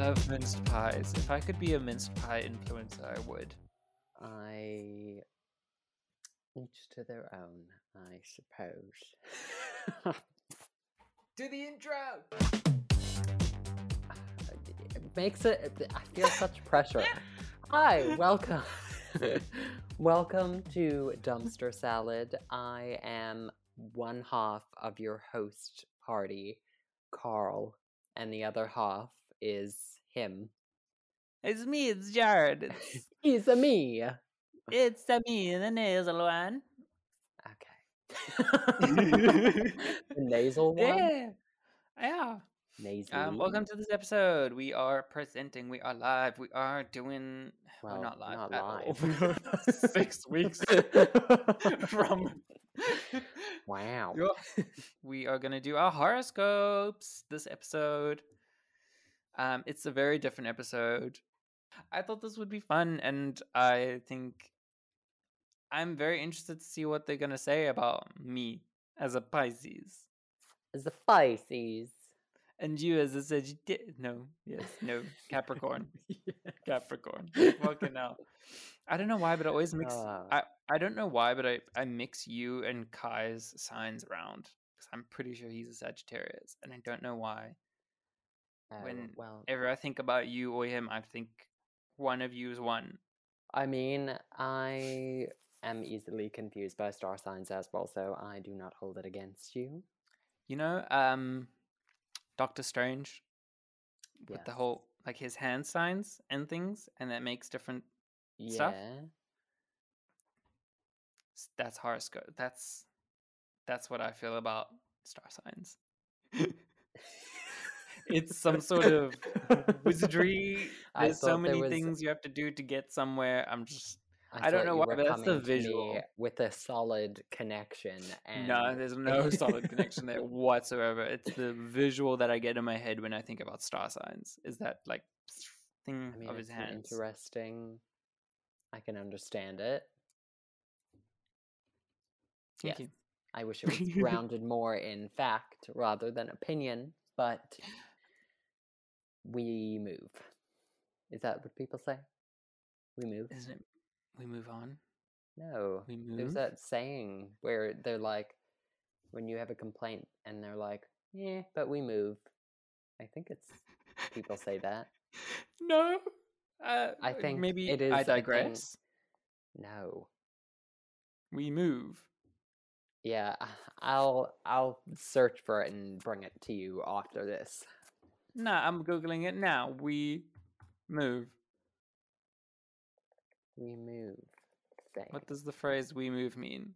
love minced pies. If I could be a minced pie influencer, I would. I each to their own, I suppose. Do the intro. it makes it. I feel such pressure. Hi, welcome. welcome to Dumpster Salad. I am one half of your host party, Kahrl, and the other half is him. It's me. It's Jared. It's, He's a me. it's a me, the nasal one. Okay. the nasal one. Yeah. Yeah. Nasal. Um, welcome to this episode. We are presenting. We are live. We are doing. Well, Well, not live. not live. Six weeks from. wow. We are going to do our horoscopes this episode. Um, it's a very different episode. I thought this would be fun, and I think I'm very interested to see what they're going to say about me as a Pisces As a Pisces. and you as a Sagittarius. No, yes, no, Capricorn. Capricorn. Fucking hell. I don't know why, but I always mix. Ah. I, I don't know why, but I, I mix you and Kai's signs around because I'm pretty sure he's a Sagittarius, and I don't know why. When well, Ever I think about you or him, I think one of you is one. I mean, I am easily confused by star signs as well, so I do not hold it against you. You know, um, Doctor Strange with the whole like his hand signs and things, and that makes different. Yeah. stuff? That's horoscope. That's that's what I feel about star signs. it's some sort of wizardry. There's so many was- things you have to do to get somewhere. I'm just I thought don't know why, but that's the coming to me visual. with a solid connection. And no. There's no solid connection there whatsoever. It's the visual that I get in my head when I think about star signs. Is that like thing I mean, of his hands? interesting. I can understand it. Thank yes. you. I wish it was grounded more in fact rather than opinion, but we move. Is that what people say? We move? Isn't it? We move on. No. We There's move. that saying where they're like, when you have a complaint and they're like, yeah, but we move. I think it's people say that. No. Uh, I think maybe it is I a thing- digress. No. We move. Yeah, I'll I'll search for it and bring it to you after this. Nah, I'm googling it now. We move. We move. Thing. What does the phrase "we move" mean?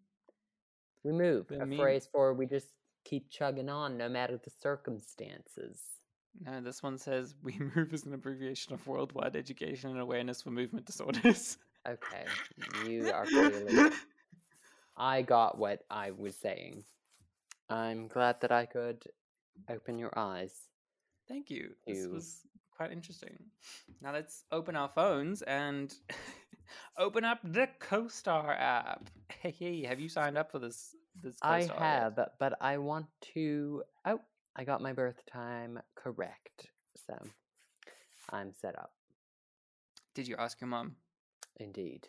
We move. A mean- phrase for we just keep chugging on no matter the circumstances. No, this one says "we move" is an abbreviation of Worldwide Education and Awareness for Movement Disorders. Okay, you are clearly. I got what I was saying. I'm glad that I could open your eyes. Thank you. This You. was quite interesting. Now let's open our phones and open up the CoStar app. Hey, have you signed up for this? This I CoStar yet? have, but I want to. Oh, I got my birth time correct, so I'm set up. Did you ask your mom? Indeed,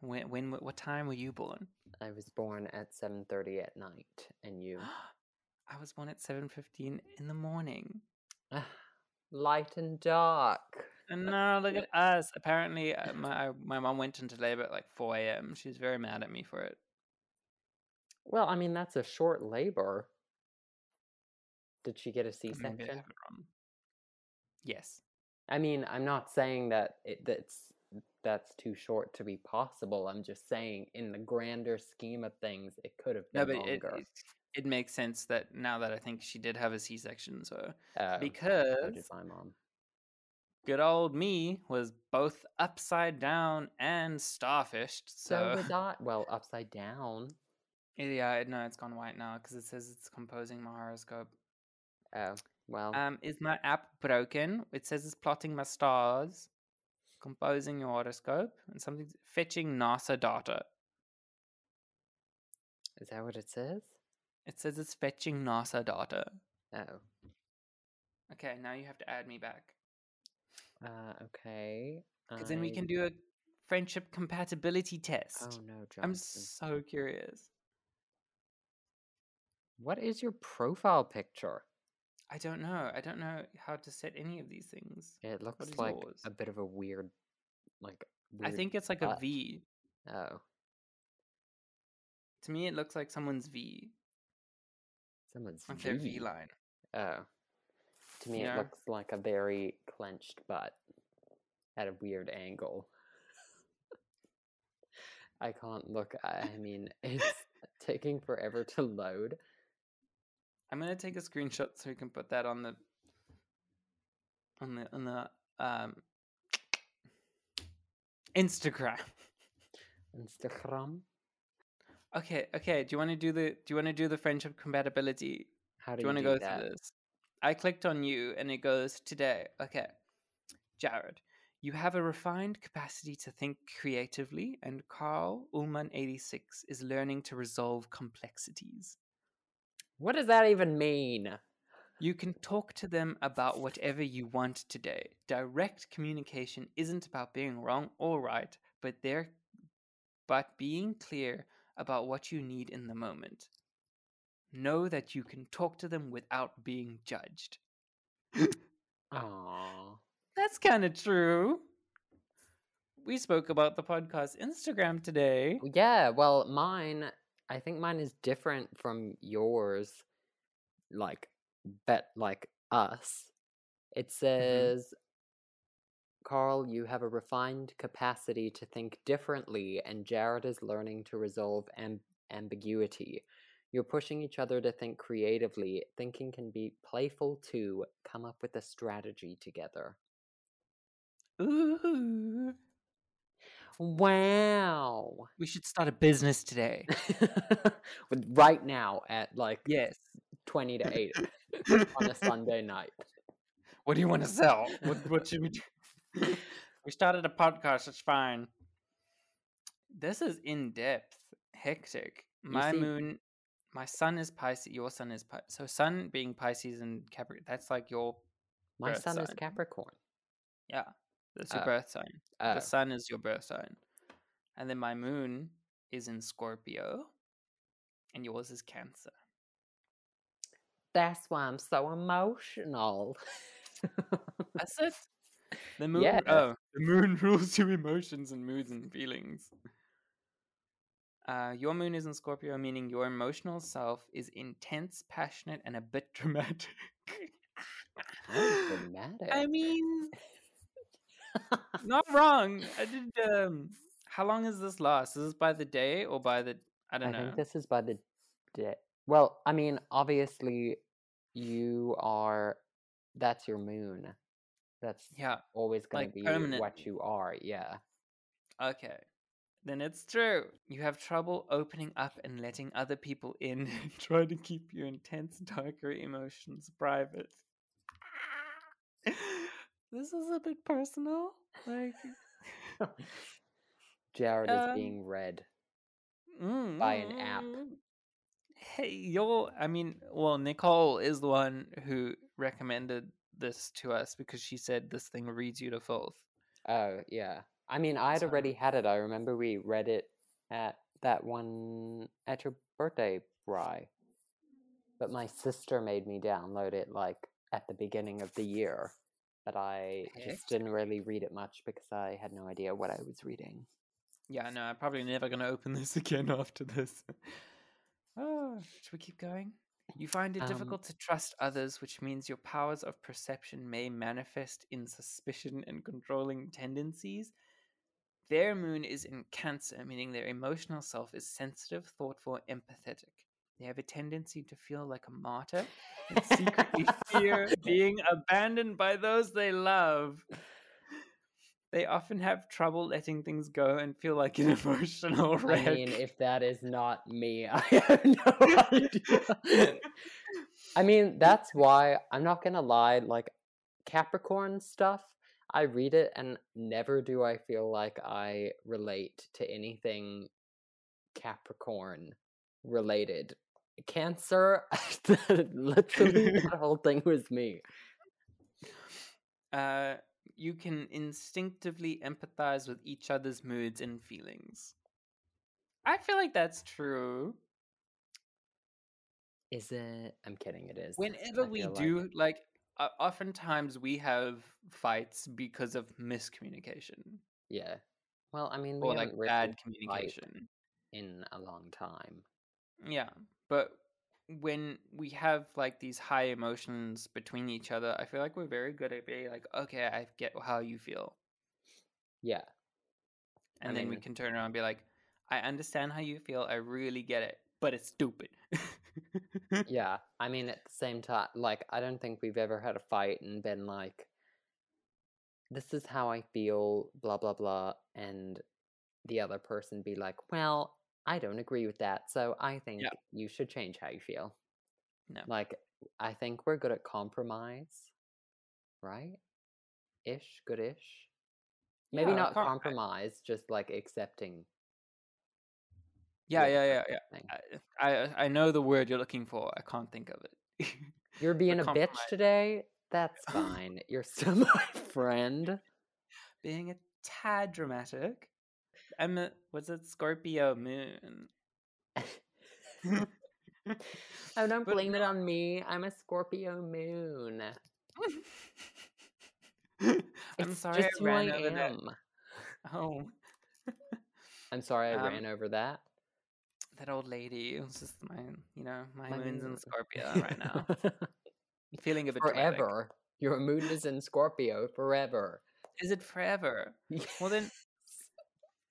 When? When? What time were you born? I was born at 7:30 at night, and you. I was born at seven fifteen in the morning. Ah, Light and dark. And now look at us. Apparently, uh, my my mom went into labor at like four a.m. She was very mad at me for it. Well, I mean that's a short labor. Did she get a Maybe I C-section? have it wrong. Yes. I mean, I'm not saying that it, that's that's too short to be possible. I'm just saying, in the grander scheme of things, it could have No, been but it, longer. it it makes sense that now that I think she did have a C section, so so because mom. good old me was both upside down and starfished. So So, I. Well, upside down. yeah, no, it's gone white now because it says it's composing my horoscope. Oh, well. Um, is my app broken? It says it's plotting my stars, composing your horoscope, and something fetching NASA data. is that what it says? It says it's fetching NASA data. Oh. Okay, now you have to add me back. Uh, okay. Because then we I- can do a friendship compatibility test. Oh no, I'm so curious. What is your profile picture? I don't know. I don't know how to set any of these things. It looks is like yours? a bit of a weird, like. I weird think it's like a butt. V. Oh, To me, it looks like someone's V, someone's like their V. V line. Oh, to me Yeah. it looks like a very clenched butt at a weird angle. I can't look. I mean, it's taking forever to load. I'm gonna take a screenshot so we can put that on the on the on the um Instagram. Instagram. Okay, okay. Do you want to do the Do you want to do the friendship compatibility? How Do do you want to go that? through this? I clicked on you, and it goes today. Okay, Jared, you have a refined capacity to think creatively, and Kahrl Ullman eighty six is learning to resolve complexities. What does that even mean? You can talk to them about whatever you want today. Direct communication isn't about being wrong or right, but there but being clear about what you need in the moment. Know that you can talk to them without being judged. Aww. That's kind of true. We spoke about the podcast Instagram today. Yeah, well, mine, I think mine is different from yours. Like, bet, like us. It mm-hmm. says, Kahrl, you have a refined capacity to think differently, and Jared is learning to resolve amb- ambiguity. You're pushing each other to think creatively. Thinking can be playful too. Come up with a strategy together. Ooh. Wow. We should start a business today. With- right now at like Yes. 20 to 8 on a Sunday night. What do you want to sell? What, what should we do? we started a podcast. It's fine. This is in depth, hectic. My moon, my sun is Pisces. Your sun is Pisces. So sun being Pisces and Capricorn. That's like your My son is. Capricorn. yeah. That's your Oh. birth sign. Oh, The sun is your birth sign, and then my moon is in Scorpio, and yours is Cancer. that's why I'm so emotional. That's it. The moon. Yeah. Oh, the moon rules your emotions and moods and feelings. Uh, your moon is in Scorpio, meaning your emotional self is intense, passionate, and a bit dramatic. Dramatic. I mean, not wrong. I did. Um, how long is this last? Is this by the day or by the? I I don't know. I think this is by the day. Well, I mean, obviously, you are. That's your moon. That's Yeah. always going like to be what you are. Yeah. Okay. Then it's true. You have trouble opening up and letting other people in. Try to keep your intense, darker emotions private. this is a bit personal. Like, Jared Um, is being read. By an app. mm, Hey, you're. I mean, well, Nicole is the one who recommended this to us because she said this thing reads you to filth. Oh, yeah. I mean, I'd So- already had it. I remember we read it at that one at your birthday, Rye. But my sister made me download it like at the beginning of the year. But I Heck. just didn't really read it much because I had no idea what I was reading. Yeah, no, I'm probably never going to open this again after this. oh, should we keep going? You find it Um, difficult to trust others, which means your powers of perception may manifest in suspicion and controlling tendencies. Their moon is in Cancer, meaning their emotional self is sensitive, thoughtful, empathetic. They have a tendency to feel like a martyr and secretly fear being abandoned by those they love. They often have trouble letting things go and feel like an emotional wreck. I mean, if that is not me, I have no idea. I mean, that's why I'm not gonna lie, like Capricorn stuff, I read it and never do I feel like I relate to anything Capricorn related. Cancer, literally that whole thing was me. uh, you can instinctively empathize with each other's moods and feelings. I feel like that's true. Is it? I'm kidding. It is. Whenever we feel like- do, like, uh, oftentimes we have fights because of miscommunication yeah. Well, I mean, we or like bad communication. in a long time. Yeah, but when we have like these high emotions between each other, I feel like we're very good at being like, okay, I get how you feel, Yeah. and I then we can turn around and be like, I understand how you feel, I really get it, but it's stupid. Yeah. I mean, at the same time, like, I don't think we've ever had a fight and been like, this is how I feel, blah, blah, blah. And the other person be like, well, I don't agree with that. So I think you should change how you feel. No. Like, I think we're good at compromise, right? Ish, good ish. Maybe Yeah, not com- compromise, just like accepting. yeah, yeah, yeah, yeah. I, I I know the word you're looking for. I can't think of it. You're being a bitch today? That's fine. You're still my friend. Being a tad dramatic. I'm a what's it? Scorpio moon. Oh, don't But blame it on me. I'm a Scorpio moon. I'm sorry I ran I over that. am. Oh, I'm sorry I Um, ran over that. that old lady. Was just my, you know, my, My moon's in. Scorpio right now. Feeling of a bit dramatic. forever. Your moon is in Scorpio forever. Is it forever? Well then,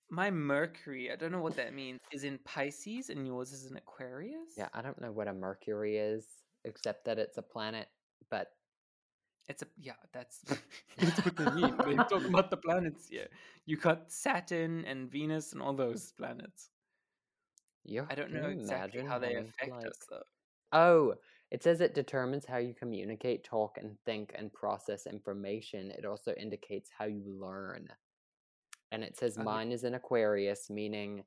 my Mercury. I don't know what that means. Is in Pisces, and yours is in Aquarius. Yeah, I don't know what a Mercury is, except that it's a planet, but It's a yeah. That's that's what they mean. They're talking about the planets here. You got Saturn and Venus and all those planets. Yeah. I don't know exactly how they affect like- us though. Oh, it says it determines how you communicate, talk, and think and process information. It also indicates how you learn. And it says mine is an Aquarius, meaning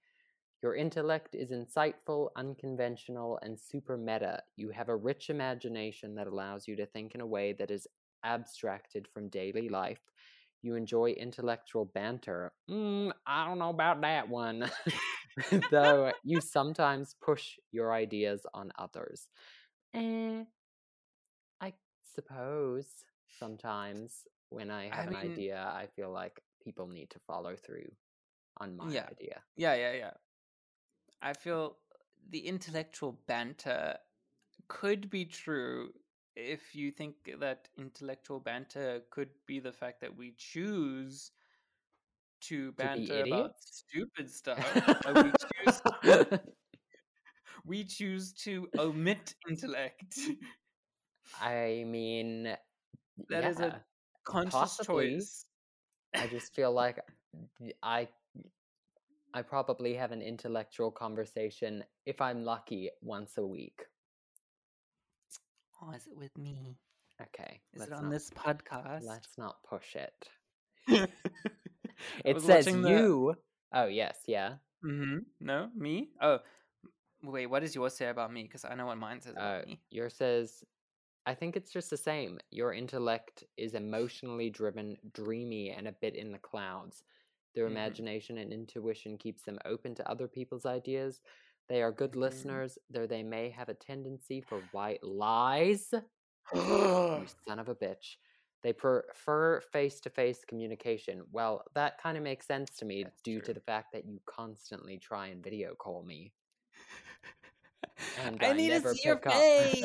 your intellect is insightful, unconventional, and super meta. You have a rich imagination that allows you to think in a way that is abstracted from daily life. You enjoy intellectual banter. Mm, I don't know about that one. Though you sometimes push your ideas on others. Eh, I suppose sometimes when I I have an mean- idea, I feel like people need to follow through on my Yeah. idea. Yeah, yeah, yeah. I feel the intellectual banter could be true if you think that intellectual banter could be the fact that we choose to banter about stupid stuff. we choose we choose to omit intellect. I mean, That yeah, is a Conscious Possibly. choice. I just feel like I I probably have an intellectual conversation if I'm lucky once a week. Oh, is it with me? Okay, Is it on not, this podcast? let's not push it. It says watching the- you. Oh yes, yeah. Mm-hmm. No, me? Oh, wait. What does yours say about me? Because I know what mine says about Uh, me. yours says, I think it's just the same. Your intellect is emotionally driven, dreamy, and a bit in the clouds. Their Mhm. imagination and intuition keeps them open to other people's ideas. They are good Mhm. listeners, though they may have a tendency for white lies. you son of a bitch. They prefer face to face communication. Well, that kind of makes sense to me That's due to the fact that you constantly try and video call me. And I I need to see your face.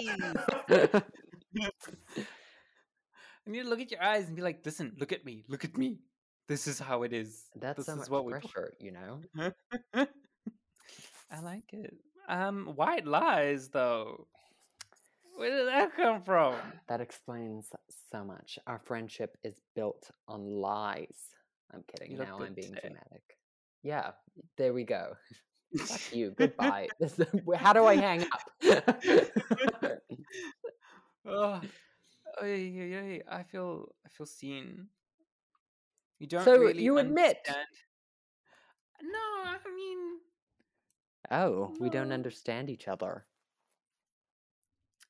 I need to look at your eyes and be like, listen, look at me, look at me. This is how it is. That's this so is what we pressure, you know? I like it. Um, white lies though. Where did that come from? That explains so much. Our friendship is built on lies. I'm kidding. You now I'm being today. dramatic. Yeah, there we go. Fuck you. Goodbye. This, how do I hang up? Oh, oy, oy, oy, I feel I feel seen. You don't So, really you admit? understand- No, I mean, oh, we don't understand each other.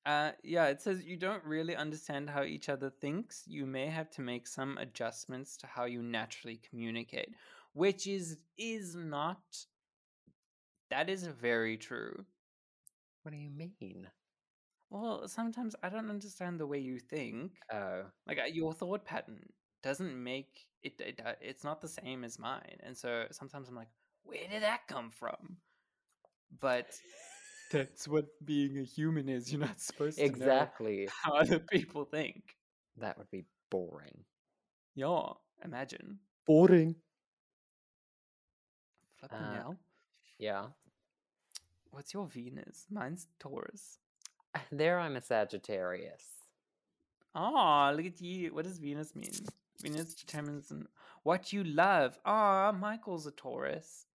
Uh, yeah, it says you don't really understand how each other thinks. You may have to make some adjustments to how you naturally communicate, which is is not. That is very true. What do you mean? Well, sometimes I don't understand the way you think. Oh, Like uh, your thought pattern doesn't make it, it. uh, It's not the same as mine, and so sometimes I'm like, where did that come from? But that's what being a human is. You're not supposed to know exactly. how other people think. That would be boring. Yeah, imagine. Boring. Flipping Uh, hell. Yeah. What's your Venus? Mine's Taurus. There I'm a Sagittarius. Ah, look at you. What does Venus mean? Venus determines what you love. Ah, Michael's a Taurus.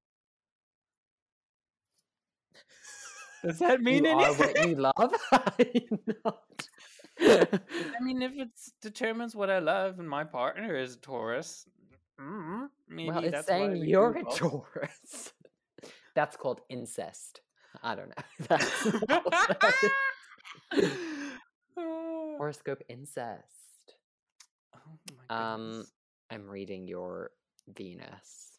Does that mean you anything? what you love? I mean, if it determines what I love and my partner is a Taurus, mm, maybe well, it's saying you're a. Taurus. That's called incest. I don't know. That's what that is. horoscope incest. oh my Um. I'm reading your Venus.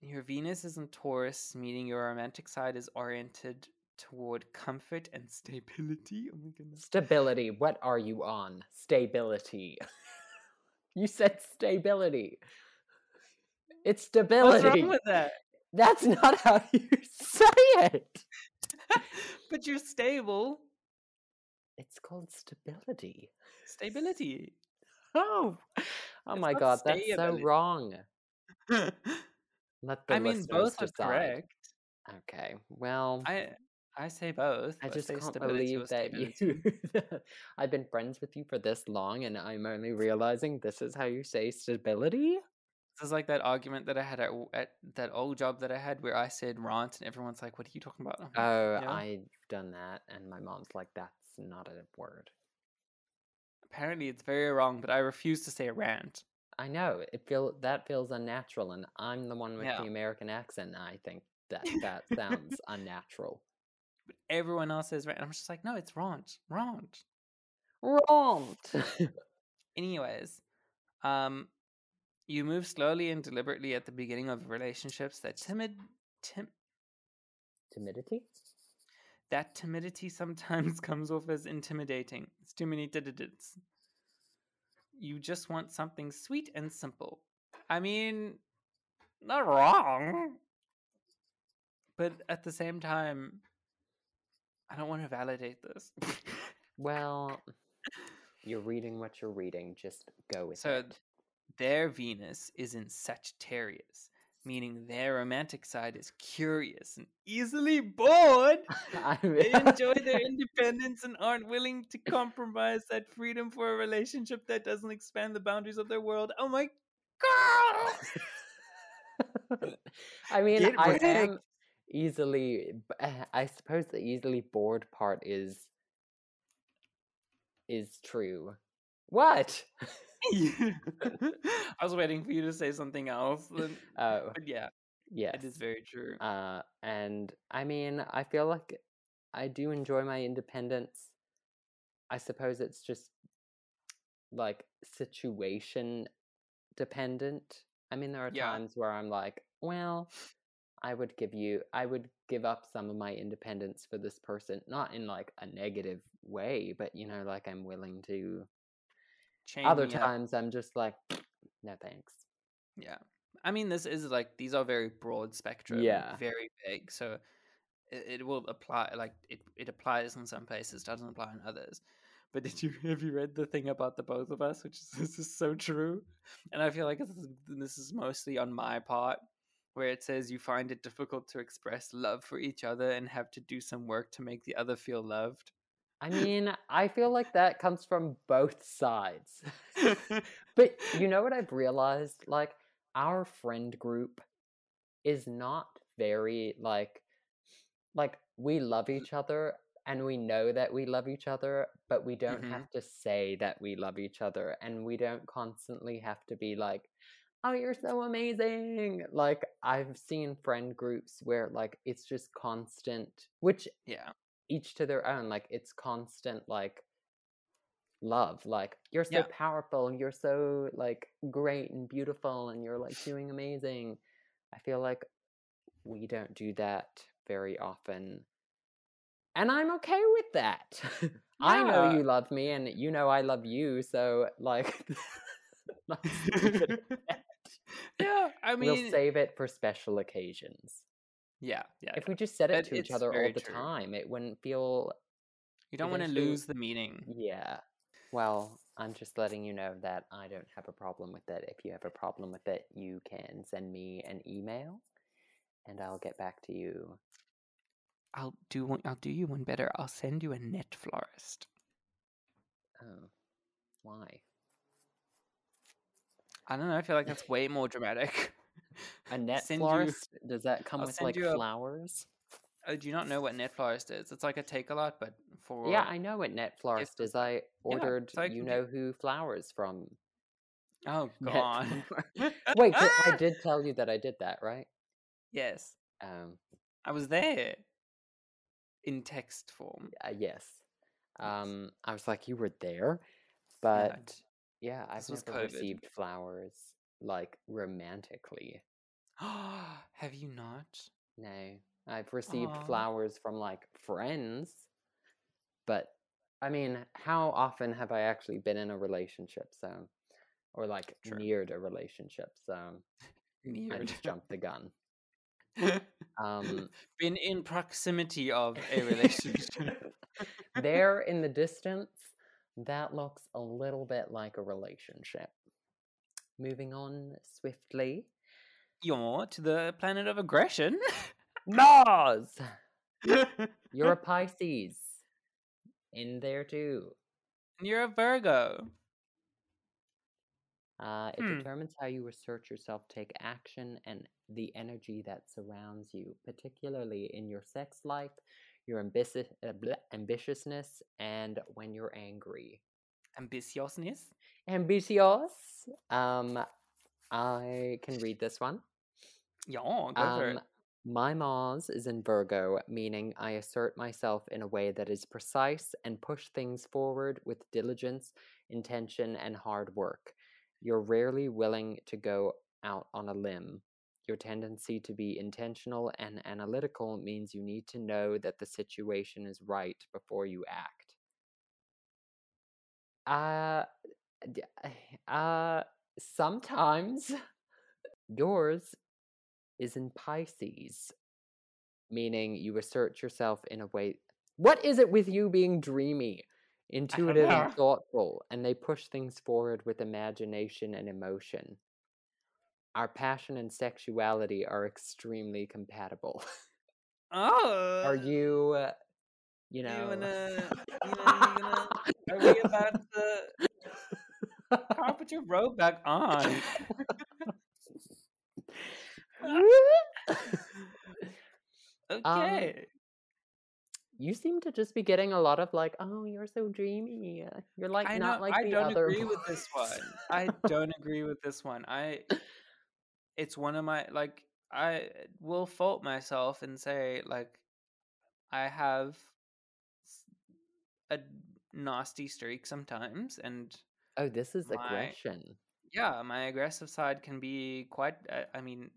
Your Venus is in Taurus, meaning your romantic side is oriented toward comfort and stability. Oh my goodness. Stability. What are you on? Stability. you said stability. It's stability. What's wrong with that? That's not how you say it. but you're stable. It's called stability. Stability. Oh, oh It's my god, that's so wrong. Let the I mean, both are decide. correct. Okay, well, I I say both. I just can't believe that you. stability. I've been friends with you for this long, and I'm only realizing this is how you say stability. This is like that argument that I had at, at that old job that I had where I said rant and everyone's like, "What are you talking about?" Oh, yeah. I've done that, and my mom's like, "That's not a word." Apparently, it's very wrong, but I refuse to say rant. I know it feel that feels unnatural, and I'm the one with Yeah. the American accent. I think that that sounds unnatural. But everyone else says rant. I'm just like, no, it's rant, rant. Wrong. Anyways, um, you move slowly and deliberately at the beginning of relationships. That timid, tim, Timidity. That timidity sometimes comes off as intimidating. It's too many dididits. You just want something sweet and simple. I mean, not wrong. But at the same time, I don't want to validate this. Well, you're reading what you're reading. Just go with So it. So their Venus is in Sagittarius, meaning their romantic side is curious and easily bored. They enjoy their independence and aren't willing to compromise that freedom for a relationship that doesn't expand the boundaries of their world. Oh my god! I mean, Get I wrecked. am easily. eh, I suppose the easily bored part is is true. What? I was waiting for you to say something else. then- Oh, yeah, yes. it is very true. Uh, and I mean, I feel like I do enjoy my independence. I suppose it's just like situation dependent. I mean, there are Yeah. times where I'm like, well, I would give you, I would give up some of my independence for this person, not in like a negative way, but you know, like I'm willing to. Chain Other me up. times, I'm just like, no thanks. Yeah. I mean, this is like these are very broad spectrum, Yeah. very big. So it, it will apply like it, it applies in some places, doesn't apply in others. But did you have you read the thing about the both of us, which is this is so true, and I feel like this is, this is mostly on my part, where it says you find it difficult to express love for each other and have to do some work to make the other feel loved. I mean, I feel like that comes from both sides. But you know what I've realized? Like, our friend group is not very, like, like, we love each other and we know that we love each other, but we don't Mhm. have to say that we love each other and we don't constantly have to be like, oh, you're so amazing. Like, I've seen friend groups where, like, it's just constant, which yeah, each to their own. Like it's constant like love. Like you're so Yeah. powerful, you're so like great and beautiful, and you're like doing amazing. I feel like we don't do that very often. And I'm okay with that. I know you love me and you know I love you, so like let's leave it at that. yeah, I mean, we'll save it for special occasions. Yeah, yeah. If we just said it to each other all the true. time, it wouldn't feel you don't want to lose the meaning. yeah. Well, I'm just letting you know that I don't have a problem with it. If you have a problem with it, you can send me an email and I'll get back to you. I'll do one. I'll do you one better. I'll send you a NetFlorist. Oh. Why? I don't know. I feel like that's way more dramatic. A net Send you- florist? Does that come I'll with like you a- flowers? Oh, do you not know what net florist is? It's like a take a lot, but for Yeah, I know what NetFlorist is. I ordered so I you know who flowers from. oh god. Wait, I did tell you that I did that, right? Yes, Um, I was there in text form. uh, yes. Um, I was like, you were there, but yeah, I've This never COVID. received flowers like romantically. Have you not? No, I've received Aw. flowers from like friends, but I mean, how often have I actually been in a relationship? So, or like True. neared a relationship? So I Neared. just jumped the gun. Um, Been in proximity of a relationship. there in the distance, that looks a little bit like a relationship. Moving on swiftly. You're to the planet of aggression. Mars! You're a Pisces. In there too. You're a Virgo. Uh, it Hmm. determines how you assert yourself, take action, and the energy that surrounds you, particularly in your sex life, your ambici- uh, bleh, ambitiousness, and when you're angry. Ambitiousness. Ambitious. Um, I can read this one. Yeah, go for Um, it. my Mars is in Virgo, meaning I assert myself in a way that is precise and push things forward with diligence, intention, and hard work. You're rarely willing to go out on a limb. Your tendency to be intentional and analytical means you need to know that the situation is right before you act. Uh, uh, sometimes yours is in Pisces, meaning you assert yourself in a way. What is it with you being dreamy, intuitive, and thoughtful, and they push things forward with imagination and emotion? Our passion and sexuality are extremely compatible. Oh. are you, uh, you know, You wanna, you know, you gonna, are we about to Kahrl, put your robe back on? Okay. you seem to just be getting a lot of like, oh, you're so dreamy. uh, You're like I not know. like I the don't other. agree with this one. I don't agree with this one. I. It's one of my like. I will fault myself and say like, I have a nasty streak sometimes, and oh, this is my- aggression. yeah, my aggressive side can be quite. Uh, I mean,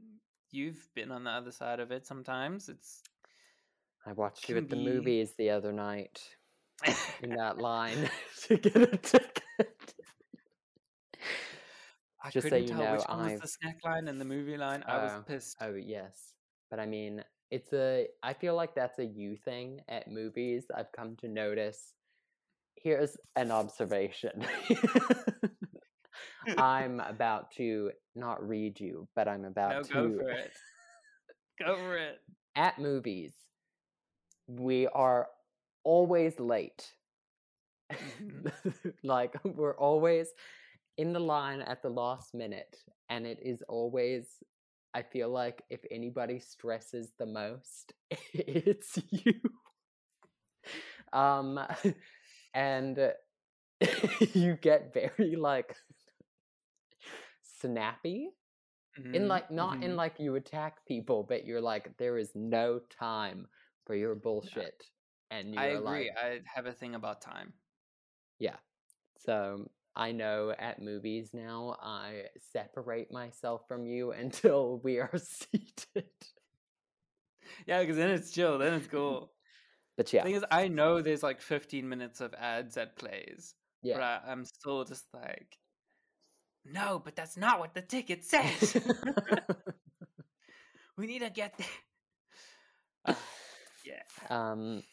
you've been on the other side of it sometimes. It's I watched you at the be- movies the other night in that line to get a ticket. I Just so couldn't you tell know, which one was I've- the snack line and the movie line. I was Oh, pissed. Oh yes, but I mean, it's a. I feel like that's a you thing at movies. I've come to notice. Here's an observation. I'm about to not read you, but I'm about no, to. go for it. Go for it. At movies, we are always late. Mhm. like we're always in the line at the last minute, and it is always. I feel like if anybody stresses the most, it's you. Um, and you get very like snappy in Mhm, like not in mhm. like you attack people but you're like there is no time for your bullshit and I you're agree. like, I have a thing about time. yeah. So I know at movies now, I separate myself from you until we are seated. Yeah, because then it's chill. Then it's cool. But yeah, The thing is, I know there's like 15 minutes of ads at plays, but yeah. I, I'm still just like, no, but that's not what the ticket says. we need to get there. Ah, yeah. um,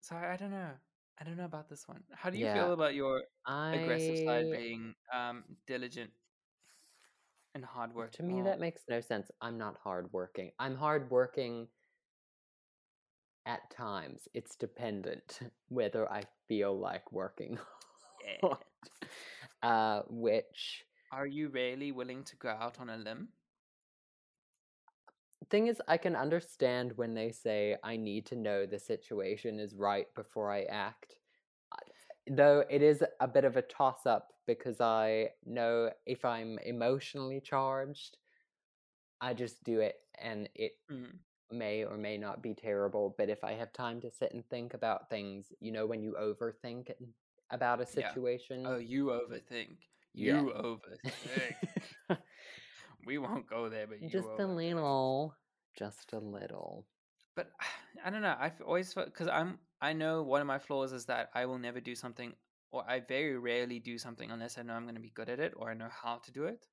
So I, I don't know. I don't know about this one. How do you yeah. feel about your aggressive side being um, diligent and hardworking? to me that makes no sense. I'm not hardworking. I'm hardworking at times. It's dependent whether I feel like working. yeah. Uh, which Are you really willing to go out on a limb? thing is, I can understand when they say I need to know the situation is right before I act. Though it is a bit of a toss up because I know if I'm emotionally charged, I just do it and it Mm. may or may not be terrible. But if I have time to sit and think about things, you know, when you overthink it- about a Yeah. situation. Oh, you overthink. Yeah. You overthink. we won't go there, but you just a little. Just a little. But I don't know. I've always felt because I'm. I know one of my flaws is that I will never do something, or I very rarely do something unless I know I'm going to be good at it or I know how to do it.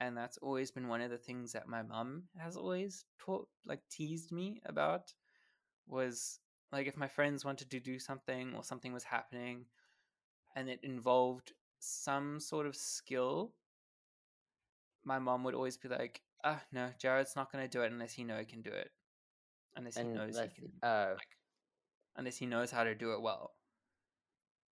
And that's always been one of the things that my mum has always taught, like teased me about, was like if my friends wanted to do something or something was happening, and it involved some sort of skill. My mom would always be like, "Ah, no, Jared's not going to do it unless he know he can do it, unless he knows he can oh, like unless he knows how to do it well.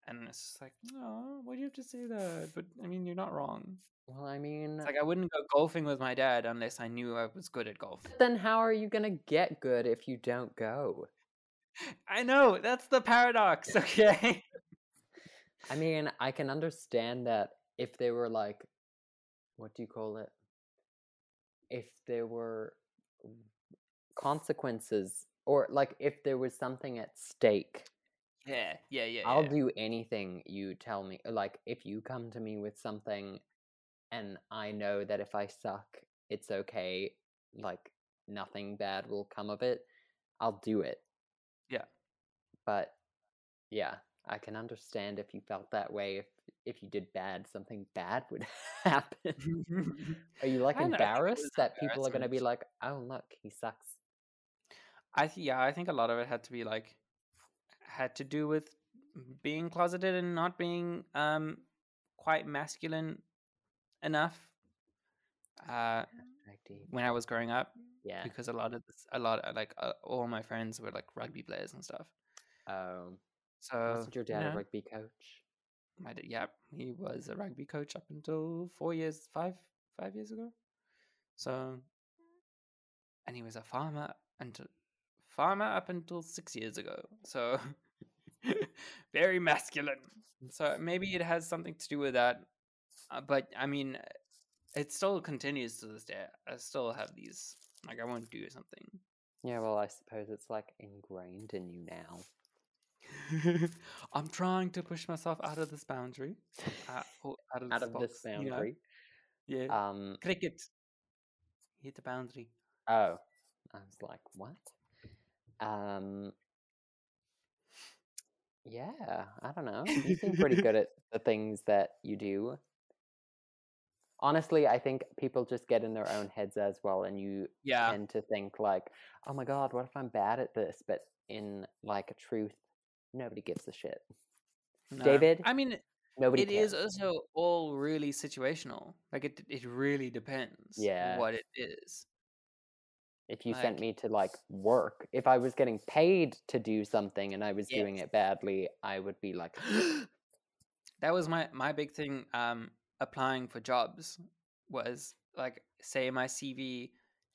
And it's just like, oh, why do you have to say that? But I mean, you're not wrong. well, I mean, It's like I wouldn't go golfing with my dad unless I knew I was good at golf. then how are you gonna get good if you don't go? I know that's the paradox. Okay. I mean, I can understand that if they were like, what do you call it? If there were consequences, or like if there was something at stake, yeah, yeah, yeah. I'll yeah. do anything you tell me. Like, if you come to me with something and I know that if I suck, it's okay, like, nothing bad will come of it, I'll do it. Yeah. But yeah, I can understand if you felt that way. If if you did bad, something bad would happen. Are you like I don't know, I think it embarrassed that people are going to be like, "Oh, look, he sucks." I th- yeah, I think a lot of it had to be like had to do with being closeted and not being um quite masculine enough. Uh, when I was growing up, Yeah. because a lot of this, a lot of, like uh, all my friends were like rugby players and stuff. Um, So wasn't your you dad know, a rugby coach? My dad, yeah, he was a rugby coach up until four years, five, five years ago. So, and he was a farmer until farmer up until six years ago. So, very masculine. So maybe it has something to do with that. Uh, but I mean, it still continues to this day. I still have these. Like, I won't do something. Yeah, well, I suppose it's like ingrained in you now. I'm trying to push myself out of this boundary, uh, out of Out this of this box, you know? boundary. Yeah. Um, Cricket. Hit the boundary. oh, I was like, what? Um, yeah, I don't know. You seem pretty good at the things that you do. Honestly, I think people just get in their own heads as well, and you Yeah. tend to think like, "Oh my god, what if I'm bad at this?" But in like a truth, nobody gives a shit. no. David, I mean, Nobody it is cares. also all really situational. Like it, it really depends. Yeah. What it is. If you sent me to like work, if I was getting paid to do something and I was doing it badly, I would be like, That was my my big thing. Um, applying for jobs was like, say my CV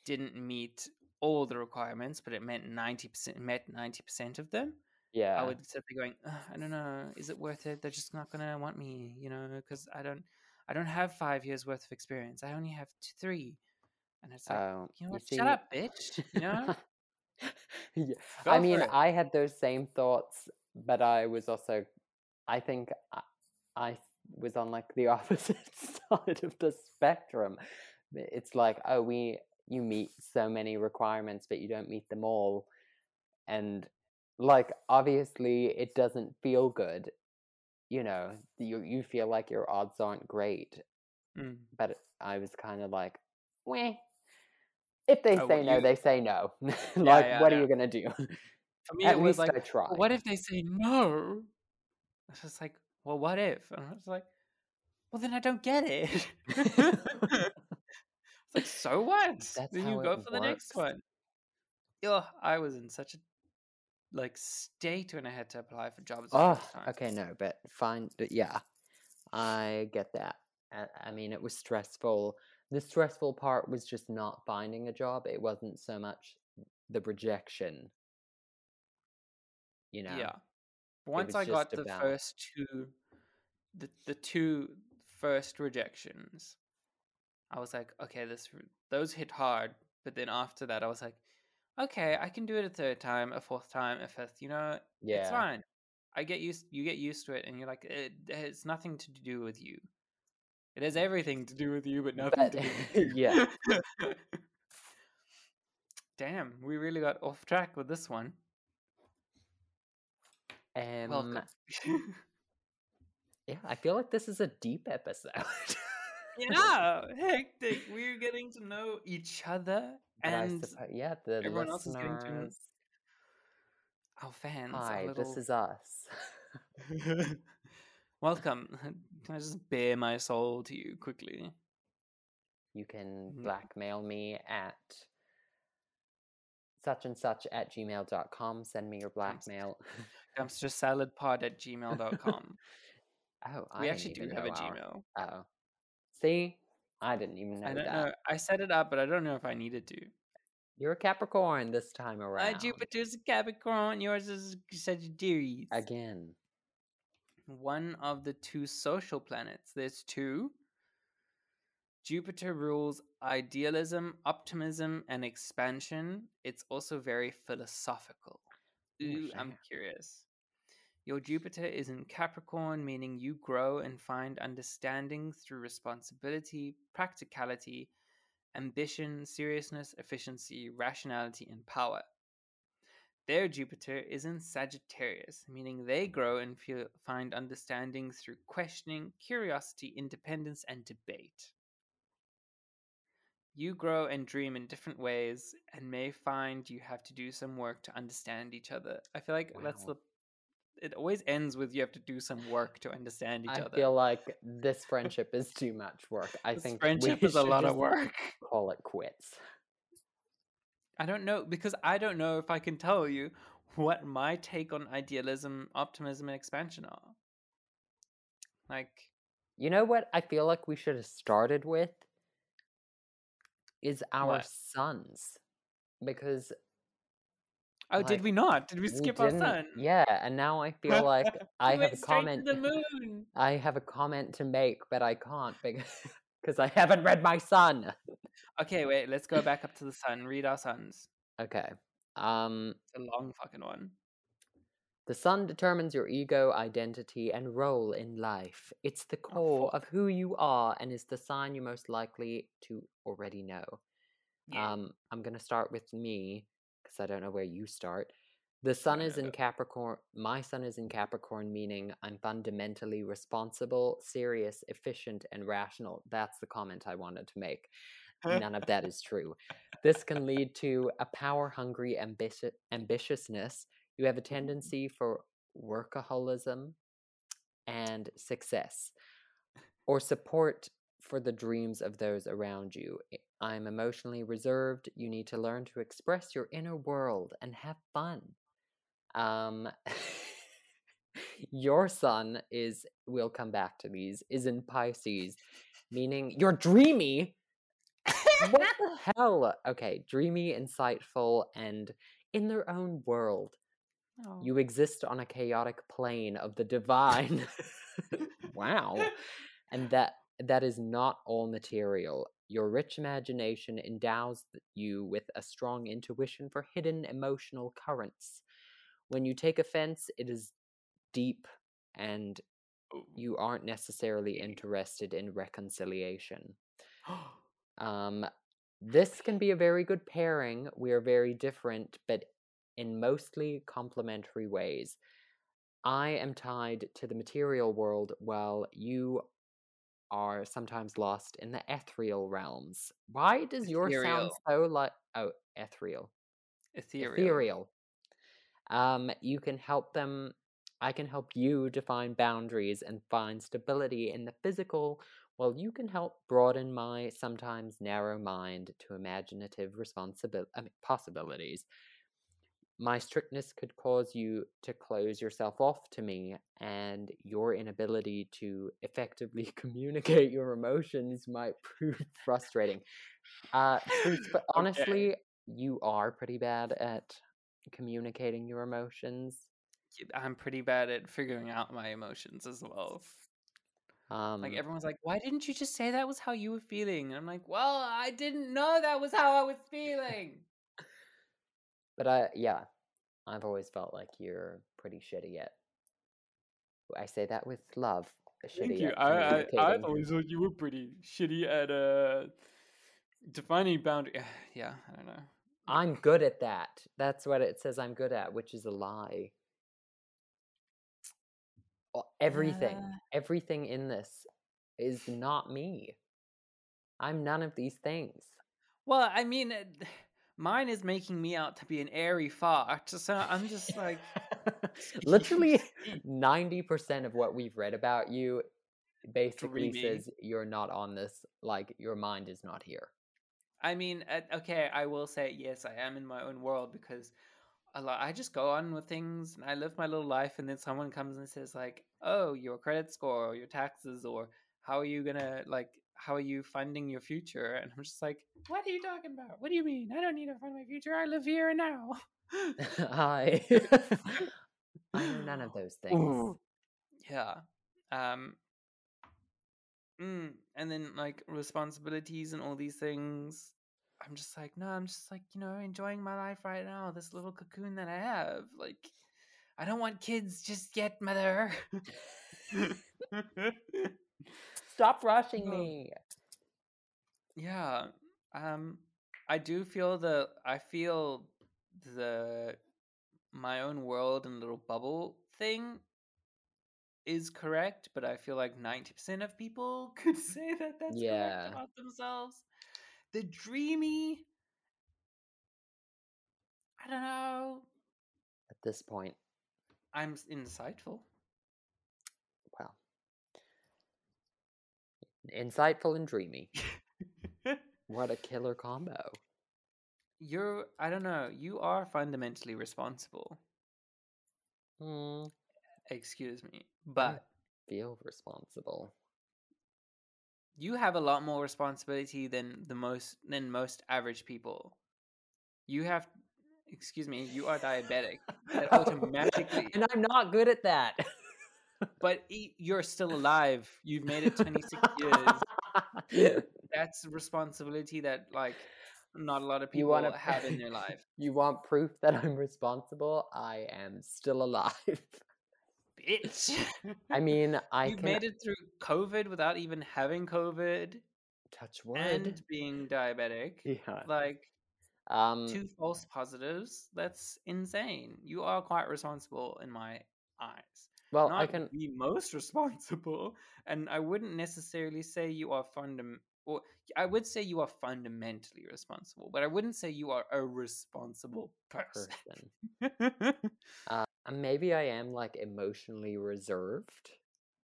didn't meet all the requirements, but it meant ninety percent met ninety percent of them. Yeah, I would sit there going, I don't know, is it worth it? They're just not gonna want me, you know, because I don't, I don't have five years worth of experience. I only have two, three, and it's like, um, you know you what? see, Shut up, bitch. You know, yeah. Go I mean, it. I had those same thoughts, but I was also, I think I, I was on like the opposite side of the spectrum. It's like, oh, we, you meet so many requirements, but you don't meet them all. And like, obviously, it doesn't feel good. You know, you, you feel like your odds aren't great. Mm. But I was kind of like, weh. If they Oh, say no, you- they say no. like, yeah, what yeah. are you gonna do? For me, At it was least like, I tried. what if they say no? It's just like, well, what if? And I was like, well, then I don't get it. it's like, so what? That's then you go for the next works. one. Ugh, I was in such a like state when I had to apply for jobs. Oh, okay, no, but fine. but Yeah, I get that. I, I mean, it was stressful. The stressful part was just not finding a job. It wasn't so much the rejection. You know. Yeah. Once I got the about- first two, the the two first rejections, I was like, okay, this those hit hard. But then after that, I was like, okay, I can do it a third time, a fourth time, a fifth. You know, Yeah. it's fine. I get used. You get used to it, and you're like, it has nothing to do with you. It has everything to do with you, but nothing But- to do with you. yeah. Damn, we really got off track with this one. Um, Welcome. yeah, I feel like this is a deep episode. yeah, hectic. We're getting to know each other But I and suppo- yeah, the everyone else is getting to listeners. our fans. our Hi, little... this is us. Welcome. Can I just bare my soul to you quickly? You can Mhm. blackmail me at such and such at gmail.com. Send me your blackmail. Dumpster salad pod at gmail.com. oh, I we actually do have a Gmail. Oh. See? I didn't even know I don't that. know. I set it up, but I don't know if I needed to. You're a Capricorn this time My around. Jupiter's a Capricorn, yours is Sagittarius. Again. one of the two social planets. There's two. Jupiter rules idealism, optimism, and expansion. It's also very philosophical. Ooh, I'm curious. Your Jupiter is in Capricorn, meaning you grow and find understanding through responsibility, practicality, ambition, seriousness, efficiency, rationality, and power. Their Jupiter is in Sagittarius, meaning they grow and feel, find understanding through questioning, curiosity, independence, and debate. You grow and dream in different ways and may find you have to do some work to understand each other. I feel like that's the Wow. It always ends with you have to do some work to understand each I other. I feel like this friendship is too much work. I This think friendship is a lot of work. Call it quits. I don't know because I don't know if I can tell you what my take on idealism, optimism, and expansion are. Like, You know what I feel like we should have started with is our What? suns. Because oh, did we not? Did we skip our didn't- sun? Yeah, and now I feel like I We have a comment the moon. I have a comment to make, but I can't because because I haven't read my sun. Okay, wait. Let's go back up to the sun. Read our suns. Okay. Um It's a long fucking one. The sun determines your ego, identity, and role in life. It's the core fuck. of who you are and is the sign you're most likely to already know. Yeah. Um, I'm going to start with me because I don't know where you start. The sun is in. Capricorn. My sun is in Capricorn, meaning I'm fundamentally responsible, serious, efficient, and rational. That's the comment I wanted to make. None of that is true. This can lead to a power hungry ambition, ambitiousness. You have a mm-hmm. tendency for workaholism and success or support for the dreams of those around you. I'm emotionally reserved. You need to learn to express your inner world and have fun. Um, your sun is, we'll come back to these, is in Pisces, meaning you're dreamy. what the hell? Okay, dreamy, insightful, and in their own world. Oh. You exist on a chaotic plane of the divine. wow. And that that is not all material. Your rich imagination endows you with a strong intuition for hidden emotional currents. When you take offense, it is deep and you aren't necessarily interested in reconciliation. Um, this can be a very good pairing. We are very different, but in mostly complementary ways. I am tied to the material world while you are sometimes lost in the ethereal realms. Why does yours sound so like oh ethereal? Ethereal. Ethereal. Um, you can help them. I can help you define boundaries and find stability in the physical, while you can help broaden my sometimes narrow mind to imaginative responsibil- I mean, possibilities. My strictness could cause you to close yourself off to me, and your inability to effectively communicate your emotions might prove frustrating. Uh, but Okay. honestly, you are pretty bad at communicating your emotions. I'm pretty bad at figuring out my emotions as well. Um, Like everyone's like, "Why didn't you just say that was how you were feeling?" And I'm like, "Well, I didn't know that was how I was feeling." But I, yeah, I've always felt like you're pretty shitty at. I say that with love. Shitty at communicating. always thought you were pretty shitty at uh defining boundary. Yeah, I don't know. I'm good at that. That's what it says I'm good at, which is a lie. Everything, Uh. everything in this is not me. I'm none of these things. Well, I mean, uh, mine is making me out to be an airy fart. So I'm just like, Literally 90% of what we've read about you basically Dreamy. says you're not on this, like your mind is not here. I mean, uh, okay, I will say yes, I am in my own world because a lot, I just go on with things and I live my little life, and then someone comes and says like, "Oh, your credit score, or your taxes, or how are you gonna like, how are you funding your future?" And I'm just like, "What are you talking about? What do you mean? I don't need to fund my future. I live here and now." Hi. I know none of those things. Ooh. Yeah. Um. Mm, and then like responsibilities and all these things. I'm just like, no, I'm just like, you know, enjoying my life right now. This little cocoon that I have. Like, I don't want kids just yet, mother. Stop rushing Oh. me. yeah. Um. I do feel the. I feel the my own world and little bubble thing is correct, but I feel like 90% of people could say that that's Yeah. correct about themselves. The dreamy, I don't know. At this point, I'm insightful. well, insightful and dreamy. What a killer combo. You're, I don't know, you are fundamentally responsible. Hmm, Excuse me. But feel responsible. you have a lot more responsibility than the most than most average people. You have excuse me, you are diabetic. That automatically and I'm not good at that. But you're still alive. You've made it 26 years. That's a responsibility that like not a lot of people wanna- have in their life. you want proof that I'm responsible? I am still alive. Bitch. I mean, I you can made it through COVID without even having COVID touch wood. and being diabetic. yeah. Like Um. two false positives. That's insane. You are quite responsible in my eyes. Well, I can. be most responsible, and I wouldn't necessarily say you are fundam. Or I would say you are fundamentally responsible, but I wouldn't say you are a responsible person. person. Uh, maybe I am like emotionally reserved.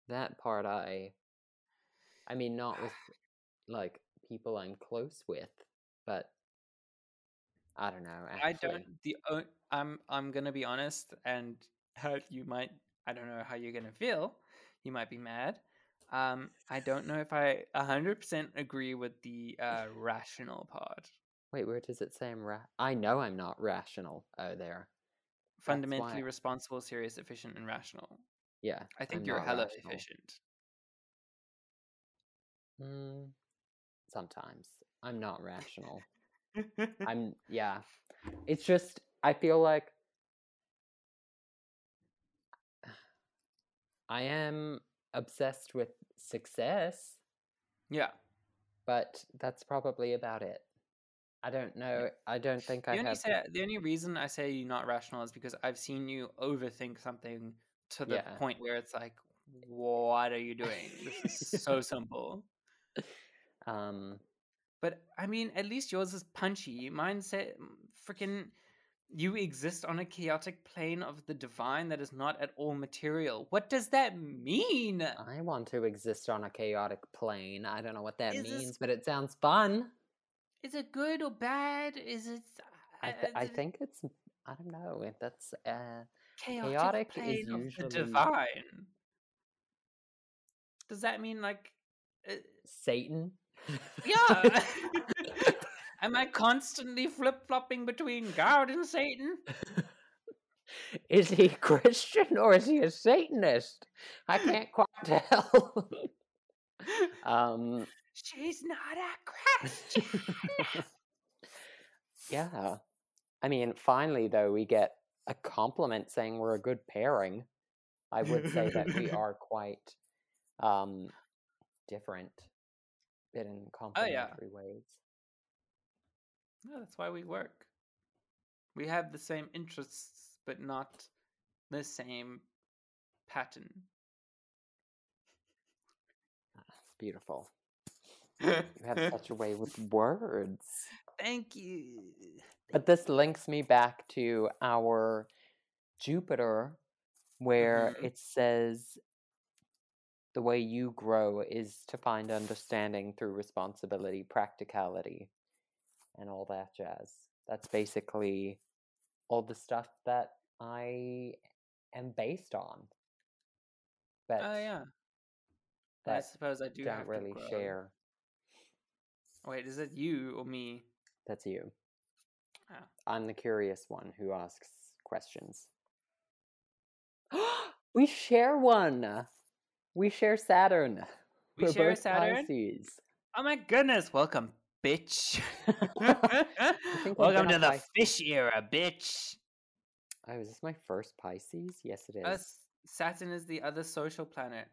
That part I I mean not with like people I'm close with, but I don't know. I don't. The I'm I'm gonna be honest, and you might. I don't know how you're gonna feel. You might be mad. Um, I don't know if I hundred percent agree with the uh, rational part. Wait, where does it say I'm ra- I know I'm not rational. Oh, there. Fundamentally why- responsible, serious, efficient, and rational. Yeah. I think I'm you're hella rational. efficient. Mm, sometimes. I'm not rational. I'm yeah. It's just I feel like I am obsessed with success, yeah. but that's probably about it. I don't know. I don't think I The only, have. say, the only reason I say you're not rational is because I've seen you overthink something to the Yeah. point where it's like, what are you doing? This is so simple. Um, But I mean, at least yours is punchy. Mine say freaking you exist on a chaotic plane of the divine that is not at all material. What does that mean? I want to exist on a chaotic plane. I don't know what that Is this- means, but it sounds fun. Is it good or bad? Is it I, th- uh, I think it's. I don't know. if That's uh, chaotic, chaotic is plane of usually- the divine? Does that mean like uh, Satan. Yeah. Am I constantly flip flopping between God and Satan? is he Christian or is he a Satanist? I can't quite tell. um, She's not a Christian. yeah. I mean, finally, though, we get a compliment saying we're a good pairing. I would say that we are quite um, different, but in complementary ways. No, that's why we work. We have the same interests, but not the same pattern. It's beautiful. You have such a way with words. Thank you. But this links me back to our Jupiter, where Mhm. it says the way you grow is to find understanding through responsibility, practicality, and all that jazz. That's basically all the stuff that I am based on. But Oh yeah. I suppose I do don't have really to share. Wait, is it you or me? That's you. Oh. I'm the curious one who asks questions. we share one. We share Saturn. We We're share both Saturn. Pisces. Oh my goodness! Welcome, bitch. Welcome to the Pis- fish era, bitch. Oh, is this my first Pisces? Yes, it is. Uh, Saturn is the other social planet.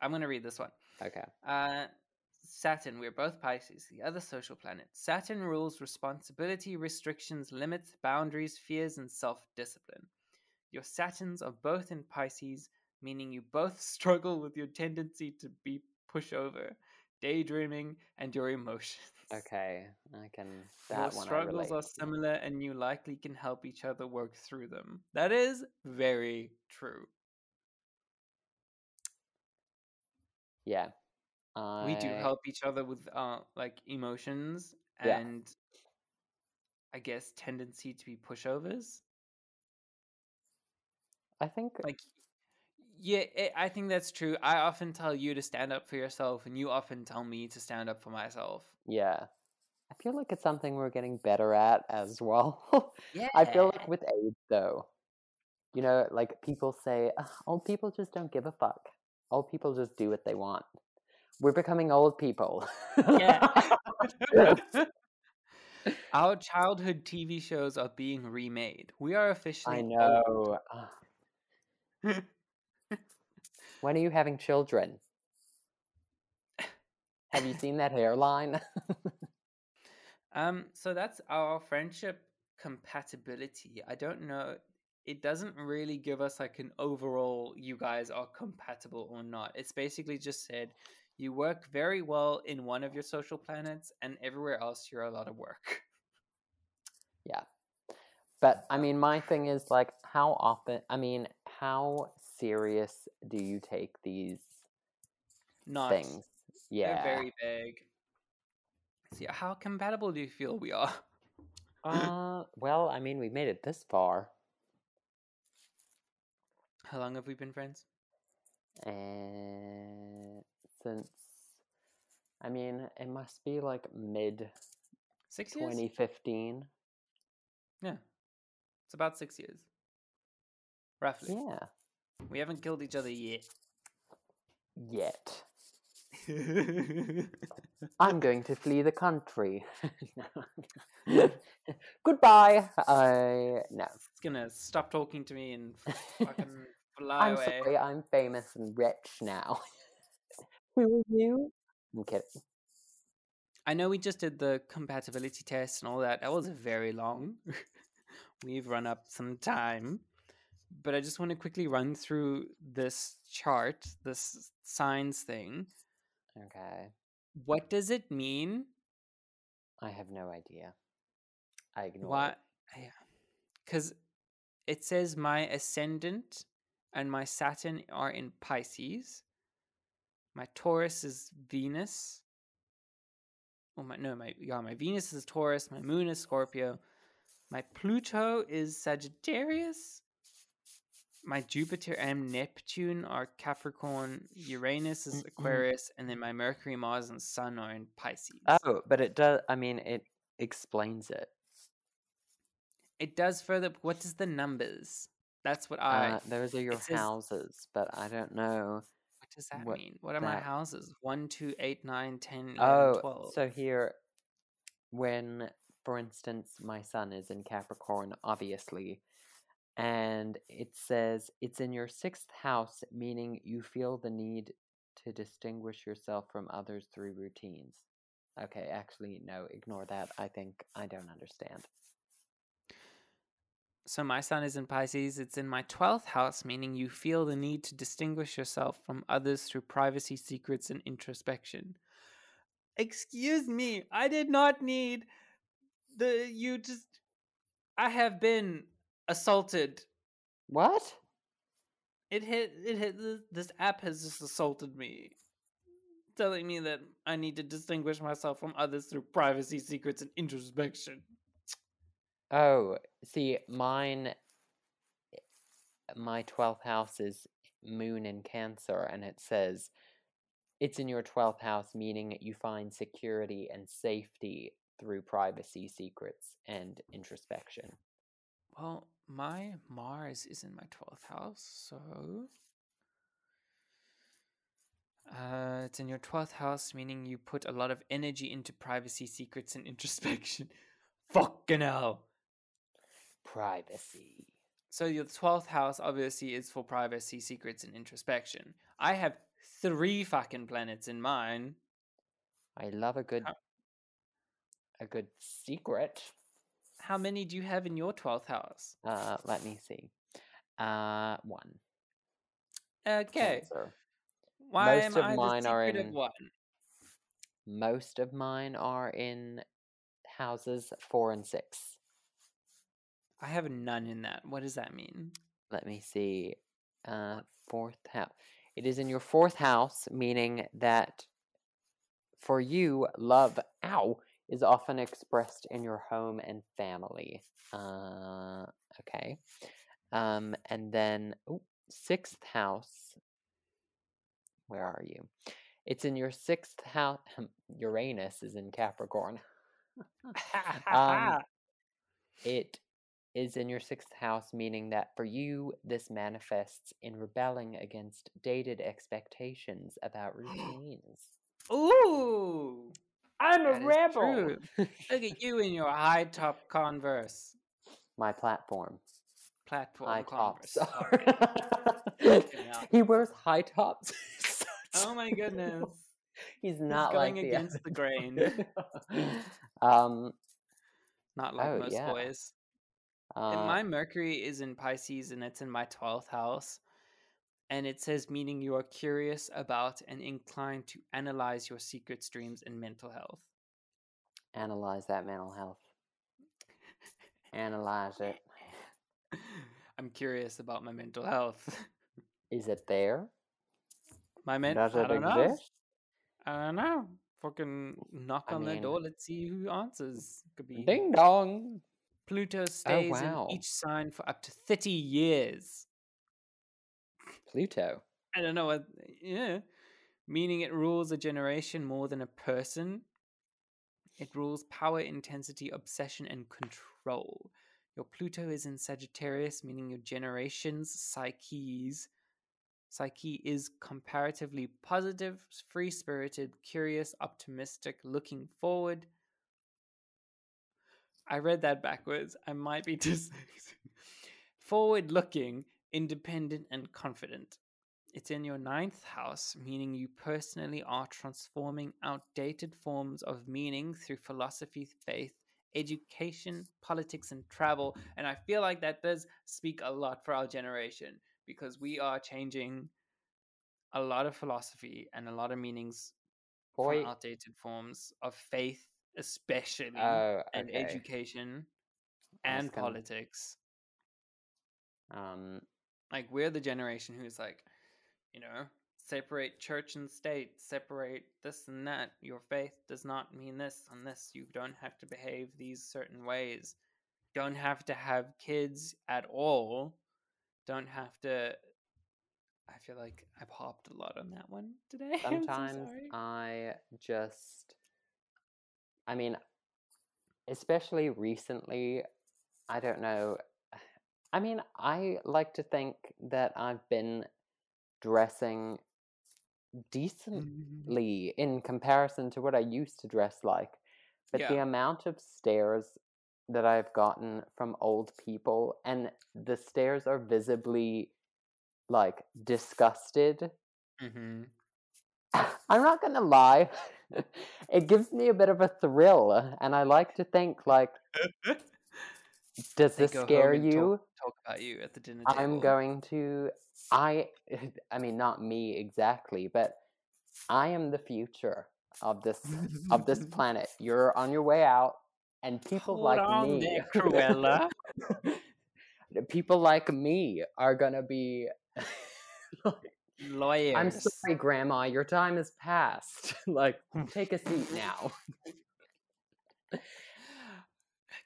I'm gonna read this one. Okay. Uh, Saturn, we're both Pisces, the other social planet. Saturn rules responsibility, restrictions, limits, boundaries, fears, and self discipline. Your Saturns are both in Pisces, meaning you both struggle with your tendency to be pushover, daydreaming, and your emotions. Okay. I can. Your That one struggles are similar, and you likely can help each other work through them. That is very true. Yeah. we do help each other with uh like emotions Yeah. and I guess tendency to be pushovers. I think. Like yeah, i I think that's true. I often tell you to stand up for yourself and you often tell me to stand up for myself. Yeah. I feel like it's something we're getting better at as well. Yeah. I feel like with age, though, you know, like people say, old people just don't give a fuck. Old people just do what they want. We're becoming old people. Yeah. Our childhood TV shows are being remade. We are officially I know. When are you having children? Have you seen that hairline? Um, so that's our friendship compatibility. I don't know. It doesn't really give us like an overall you guys are compatible or not. It's basically just said you work very well in one of your social planets and everywhere else you're a lot of work. Yeah. But I mean, my thing is like, how often? I mean, how serious do you take these Not things? they're Yeah. very big. See, how compatible do you feel we are? Uh, well, I mean, we made it this far, How long have we been friends? and since I mean, it must be like mid Six years? 2015. Yeah. It's about six years. Roughly. Yeah. We haven't killed each other yet. Yet. I'm going to flee the country. Goodbye. I no. It's gonna stop talking to me and fucking fly I'm away. sorry. I'm famous and rich now. Who are you? I'm kidding. I know we just did the compatibility test and all that. That was very long. We've run up some time. But I just want to quickly run through this chart, this signs thing. Okay. What does it mean? I have no idea. I ignore Why? it. Because it says my ascendant and my Saturn are in Pisces. My Taurus is Venus. Oh my no, my yeah, my Venus is Taurus. My Moon is Scorpio. My Pluto is Sagittarius. My Jupiter and Neptune are Capricorn. Uranus is. Aquarius, and then my Mercury, Mars, and Sun are in Pisces. Oh, but it does. I mean, it explains it. It does further. What does the numbers? That's what I. Uh, those are your says- houses, but I don't know. what does that what mean? What are my houses? 1, 2, 8, 9, 10, 11, Oh, 12. so here, when, for instance, my sun is in Capricorn, obviously, and it says it's in your sixth house, meaning you feel the need to distinguish yourself from others through routines. Okay, actually, no, ignore that. I think I don't understand. So my sun is in Pisces. It's in my 12th house, meaning you feel the need to distinguish yourself from others through privacy, secrets, and introspection. Excuse me, I did not need the. You just. I have been assaulted. What? It hit. It hit. This app has just assaulted me, telling me that I need to distinguish myself from others through privacy, secrets, and introspection. Oh, see, mine, eh, my 12th house is moon in Cancer, and it says it's in your 12th house, meaning you find security and safety through privacy, secrets, and introspection. Well, my Mars is in my 12th house, so. Uh, it's in your 12th house, meaning you put a lot of energy into privacy, secrets, and introspection. Fucking hell. Privacy. So, your 12th house obviously is for privacy, secrets, and introspection. I have three fucking planets in mine. I love a good, How- a good secret. How many do you have in your 12th house? Uh, let me see. Uh, one. Okay. Cancer. Why Most am of I mine are in- one? Most of mine are in houses four and six. I have none in that. What does that mean? let me see uh fourth house it is in your fourth house meaning that for you love ow is often expressed in your home and family. Uh okay. Um and then oh, sixth house. Where are you? It's in your sixth house uranus is in capricorn. Um, it is in your sixth house, meaning that for you, this manifests in rebelling against dated expectations about routines. Ooh, I'm that is true. Look at you in your high top Converse My platform. platform High Converse. tops. sorry. he wears high tops. oh my goodness, He's He's not going like the against the grain. um, Not like Oh, most yeah. boys. uh, and my Mercury is in Pisces, and it's in my twelfth house. And it says, meaning you are curious about and inclined to analyze your secret streams and mental health. analyze that mental health. Analyze it. I'm curious about my mental health. Is it there? My men- Does I it don't know. exist? I don't know. Fucking knock I on mean- door. Let's see who answers. Could be Ding dong. Pluto oh, stays wow. in each sign for up to thirty years. Pluto. I don't know what. Yeah, meaning it rules a generation more than a person. It rules power, intensity, obsession, and control. Your Pluto is in Sagittarius, meaning your generation's psyches Psyche is comparatively positive, free spirited, curious, optimistic, looking forward. I read that backwards. I might be dyslexic. forward looking, independent, and confident. It's in your ninth house, meaning you personally are transforming outdated forms of meaning through philosophy, faith, education, politics, and travel. And I feel like that does speak a lot for our generation because we are changing a lot of philosophy and a lot of meanings Boy, from outdated forms of faith, especially, oh, and education and politics. Um, Like, we're the generation who's like, you know, separate church and state, separate this and that. Your faith does not mean this and this. You don't have to behave these certain ways. Don't have to have kids at all. Don't have to. I feel like I've hopped a lot on that one today. I'm so sometimes sorry. I just, I mean, especially recently, I don't know. I mean, I like to think that I've been dressing decently in comparison to what I used to dress like. But the amount of stares that I've gotten from old people, and the stares are visibly like disgusted. Mm-hmm. I'm not gonna lie, it gives me a bit of a thrill, and I like to think like, does this scare and talk- you? Talk, about you at the dinner table. I'm going to. I. I mean, not me exactly, but I am the future of this of this planet. You're on your way out, and people Hold like me, there, Cruella. people like me are gonna be. Lawyers. I'm sorry, Grandma. Your time has passed. like, take a seat now.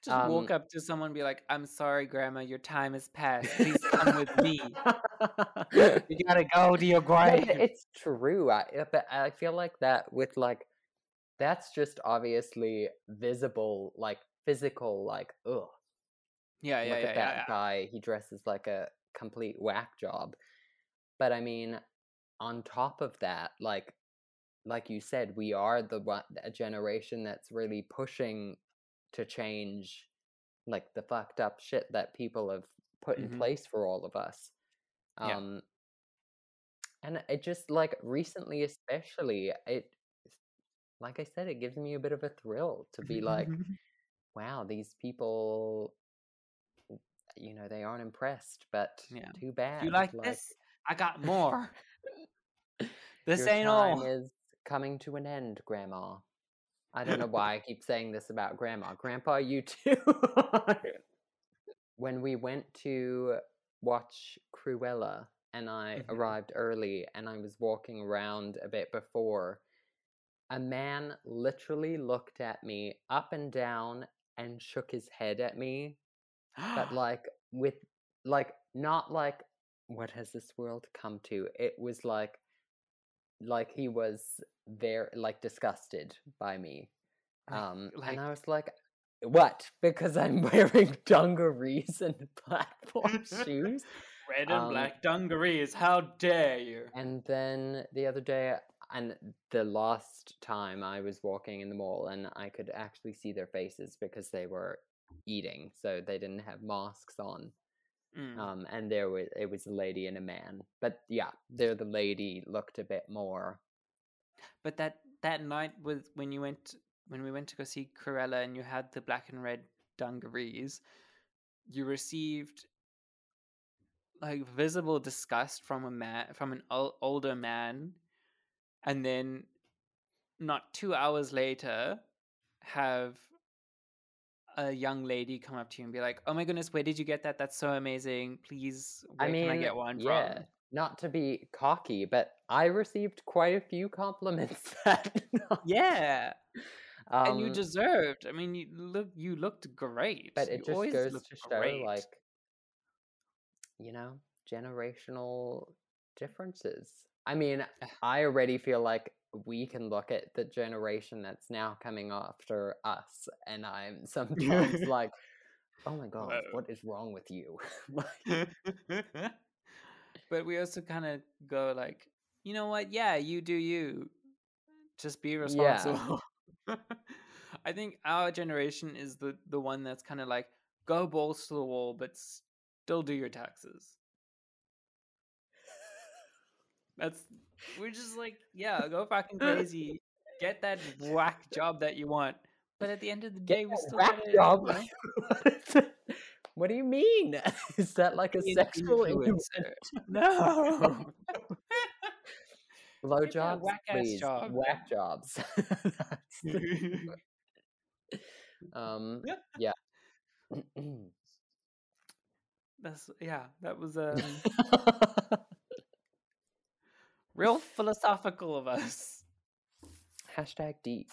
Just walk Um, up to someone and be like, I'm sorry, Grandma, your time has passed. Please come with me. You gotta go to your grave. it's true. I, but I feel like that with like, that's just obviously visible, like physical, like, ugh. Yeah, yeah, look yeah, at yeah, that yeah. guy. He dresses like a complete whack job. But I mean, on top of that, like, like you said, we are the one a generation that's really pushing to change, like the fucked up shit that people have put in Mhm. place for all of us. Yeah. Um, and it just like recently, especially, it, like I said, it gives me a bit of a thrill to be like, wow, these people, you know, they aren't impressed, but Yeah. too bad. you like, this? I got more. this your ain't time all. is coming to an end, Grandma. I don't know why I keep saying this about Grandma. Grandpa, you too. when we went to watch Cruella, and I Mhm. arrived early, and I was walking around a bit before, a man literally looked at me up and down and shook his head at me but like with like not like what has this world come to it was like like he was very like disgusted by me Like- um like- and i was like what because i'm wearing dungarees and platform shoes Red and um, black dungarees. How dare you? and then the other day and the last time i was walking in the mall and i could actually see their faces because they were eating so they didn't have masks on Mm. um and there was it was a lady and a man but yeah there the lady looked a bit more But that that night was when you went when we went to go see Cruella and you had the black and red dungarees, you received like visible disgust from a man from an ol- older man, and then not two hours later, have a young lady come up to you and be like, "Oh my goodness, where did you get that? That's so amazing! Please, where i mean can I get one yeah from?" not to be cocky but i received quite a few compliments that. Yeah, and you Um, deserved. I mean, you look you looked great. but it You just goes to show great. like you know generational differences i mean i already feel like we can look at the generation that's now coming after us and i'm sometimes like oh my god Whoa. what is wrong with you but we also kind of go like, you know what? Yeah, you do you. Just be responsible. I think our generation is the the one that's kind of like go balls to the wall, but still do your taxes. That's we're just like, yeah, go fucking crazy, get that whack job that you want. But at the end of the day, we still Whack gotta, job. you know, What is it? What do you mean? Is that like a sexual influencer. No. Low jobs, whack-ass please. job. Whack jobs. Um, yeah. That's yeah. That was um real philosophical of us. Hashtag deep.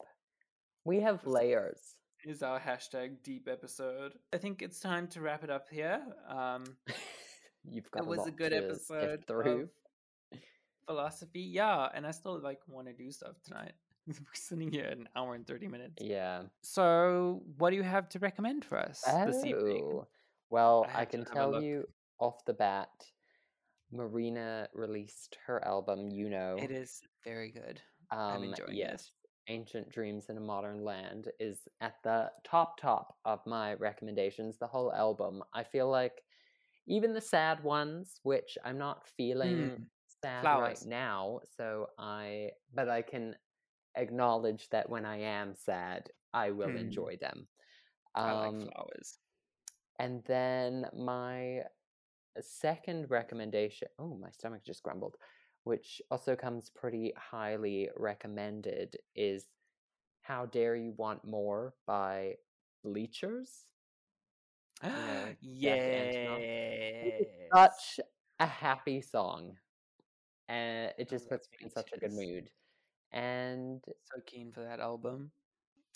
We have layers. Is our hashtag deep episode. I think it's time to wrap it up here. Um, You've got It was a lot good episode through. philosophy, yeah, and I still like want to do stuff tonight. We're sitting here an hour and thirty minutes. Yeah. So, what do you have to recommend for us this evening? Oh, Well, I I, can tell you off the bat, Marina released her album, you know. It is very good. I'm Um, enjoying yes. this. Ancient Dreams in a Modern Land is at the top top of my recommendations. The whole album. I feel like even the sad ones, which I'm not feeling Mm, sad Flowers. right now, so I but I can acknowledge that when I am sad, I will Mm. enjoy them. I Um, like flowers. and then my second recommendation, oh, my stomach just grumbled, which also comes pretty highly recommended, is How Dare You Want More by Bleachers. know, Jack yeah. Such a happy song. And it just puts me in such a good mood. And So keen for that album.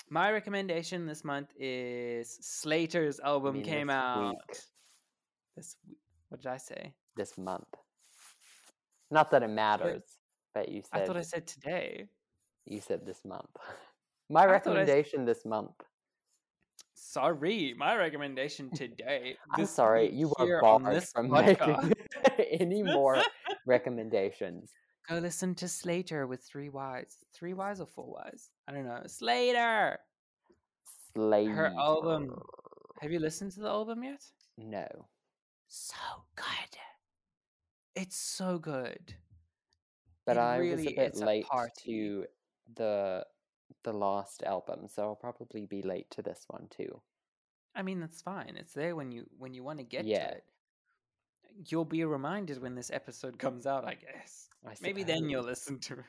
My recommendation this month is Slayyyter's album mean came this out week. this week. What did I say? this month. Not that it matters, but you said. I thought I said today. you said this month. My I thought I s- recommendation this month. Sorry, my recommendation today. I'm sorry, you are barred from podcast. making any more recommendations. Go listen to Slayyyter with three Y's. Three Y's or four Y's? I don't know. Slayyyter. Slayyyter. Her album. Have you listened to the album yet? No. So good. It's so good. But It I really was a bit is a late to the the last album, so I'll probably be late to this one too. I mean, that's fine. It's there when you when you want to get Yeah. to it. You'll be reminded when this episode comes out, I guess. I Maybe then you'll listen to it.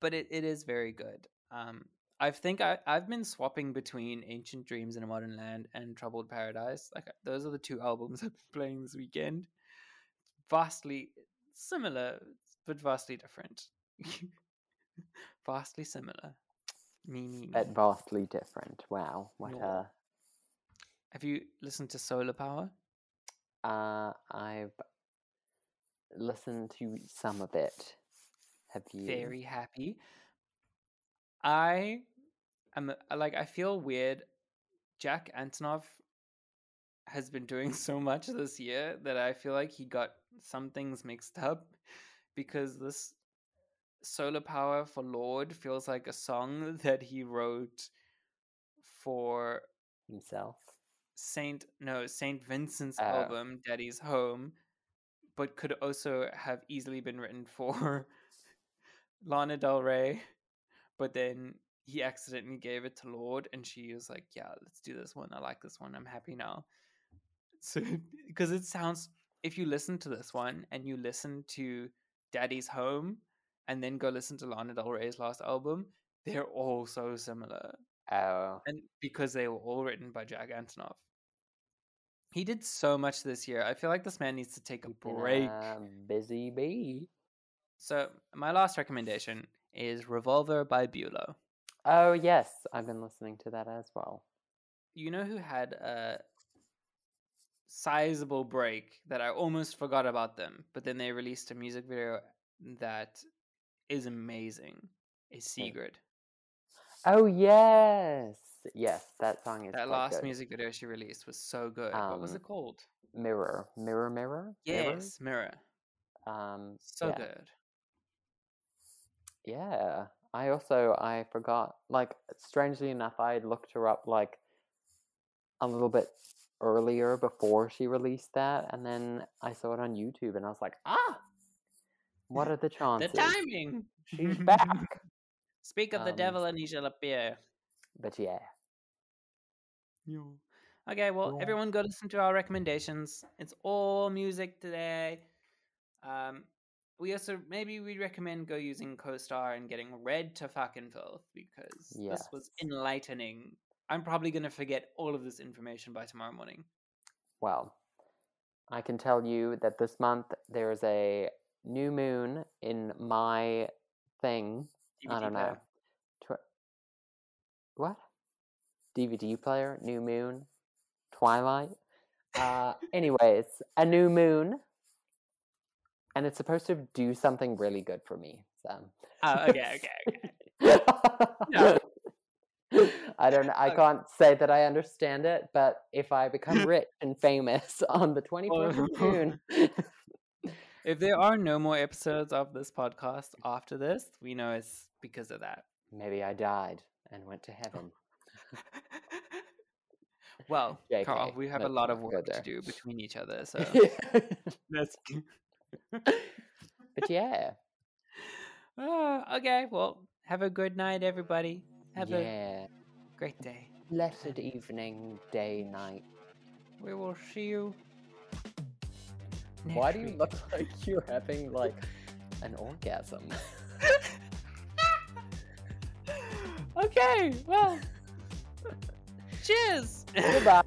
But it, it is very good. Um, I think I, I've been swapping between Ancient Dreams in a Modern Land and Troubled Paradise. Like those are the two albums I've been playing this weekend. Vastly similar, but vastly different. vastly similar. Me, me, me. But vastly different. Wow. What No. a Have you listened to Solar Power? uh I've listened to some of it. Have you very happy. I am uh, like I feel weird. Jack Antonoff has been doing so much this year that I feel like he got some things mixed up because this Solar Power for Lorde feels like a song that he wrote for himself? Saint no Saint Vincent's Oh. album Daddy's Home, but could also have easily been written for Lana Del Rey. But then he accidentally gave it to Lorde, and she was like, "Yeah, let's do this one. I like this one. I'm happy now." So because it sounds, if you listen to this one and you listen to Daddy's Home, and then go listen to Lana Del Rey's last album, they're all so similar Oh. and because they were all written by Jack Antonoff. He did so much this year. I feel like this man needs to take a break. busy bee. So my last recommendation is Revolver by Bulow. Oh yes, I've been listening to that as well. You know who had a sizable break that I almost forgot about them, but then they released a music video that is amazing. Is? Sigrid. Oh yes, yes, that song is That last good. music video she released was so good. what was Um, it called? Mirror, mirror, mirror. Mirror? Yes, Mirror. Um, So yeah. good. Yeah. I also I forgot like strangely enough I had looked her up like a little bit earlier before she released that and then I saw it on YouTube and I was like, "Ah! What are the chances?" The timing. She's back. Speak of the Um, devil and he shall appear. But yeah. Okay, well, Yeah. everyone go listen to our recommendations. It's all music today. Um, we also maybe we recommend go using CoStar and getting read to fucking filth because this was enlightening. I'm probably gonna forget all of this information by tomorrow morning. Well, I can tell you that this month there is a new moon in my thing. I don't know. Tw- what? DVD player? New moon? Twilight? Uh, anyways, a new moon. And it's supposed to do something really good for me. So. Oh, okay, okay, okay. Yeah. I don't. I Okay. can't say that I understand it, but if I become rich and famous on the 24th of June, If there are no more episodes of this podcast after this, we know it's because of that. maybe I died and went to heaven. well, Kahrl, we have a lot of work to do between each other, so let's. but yeah, Ah, okay, well, have a good night, everybody. Have a great day. Blessed evening, day, night. We will see you. Why do you look like you're having like an orgasm? okay, well, cheers. Goodbye.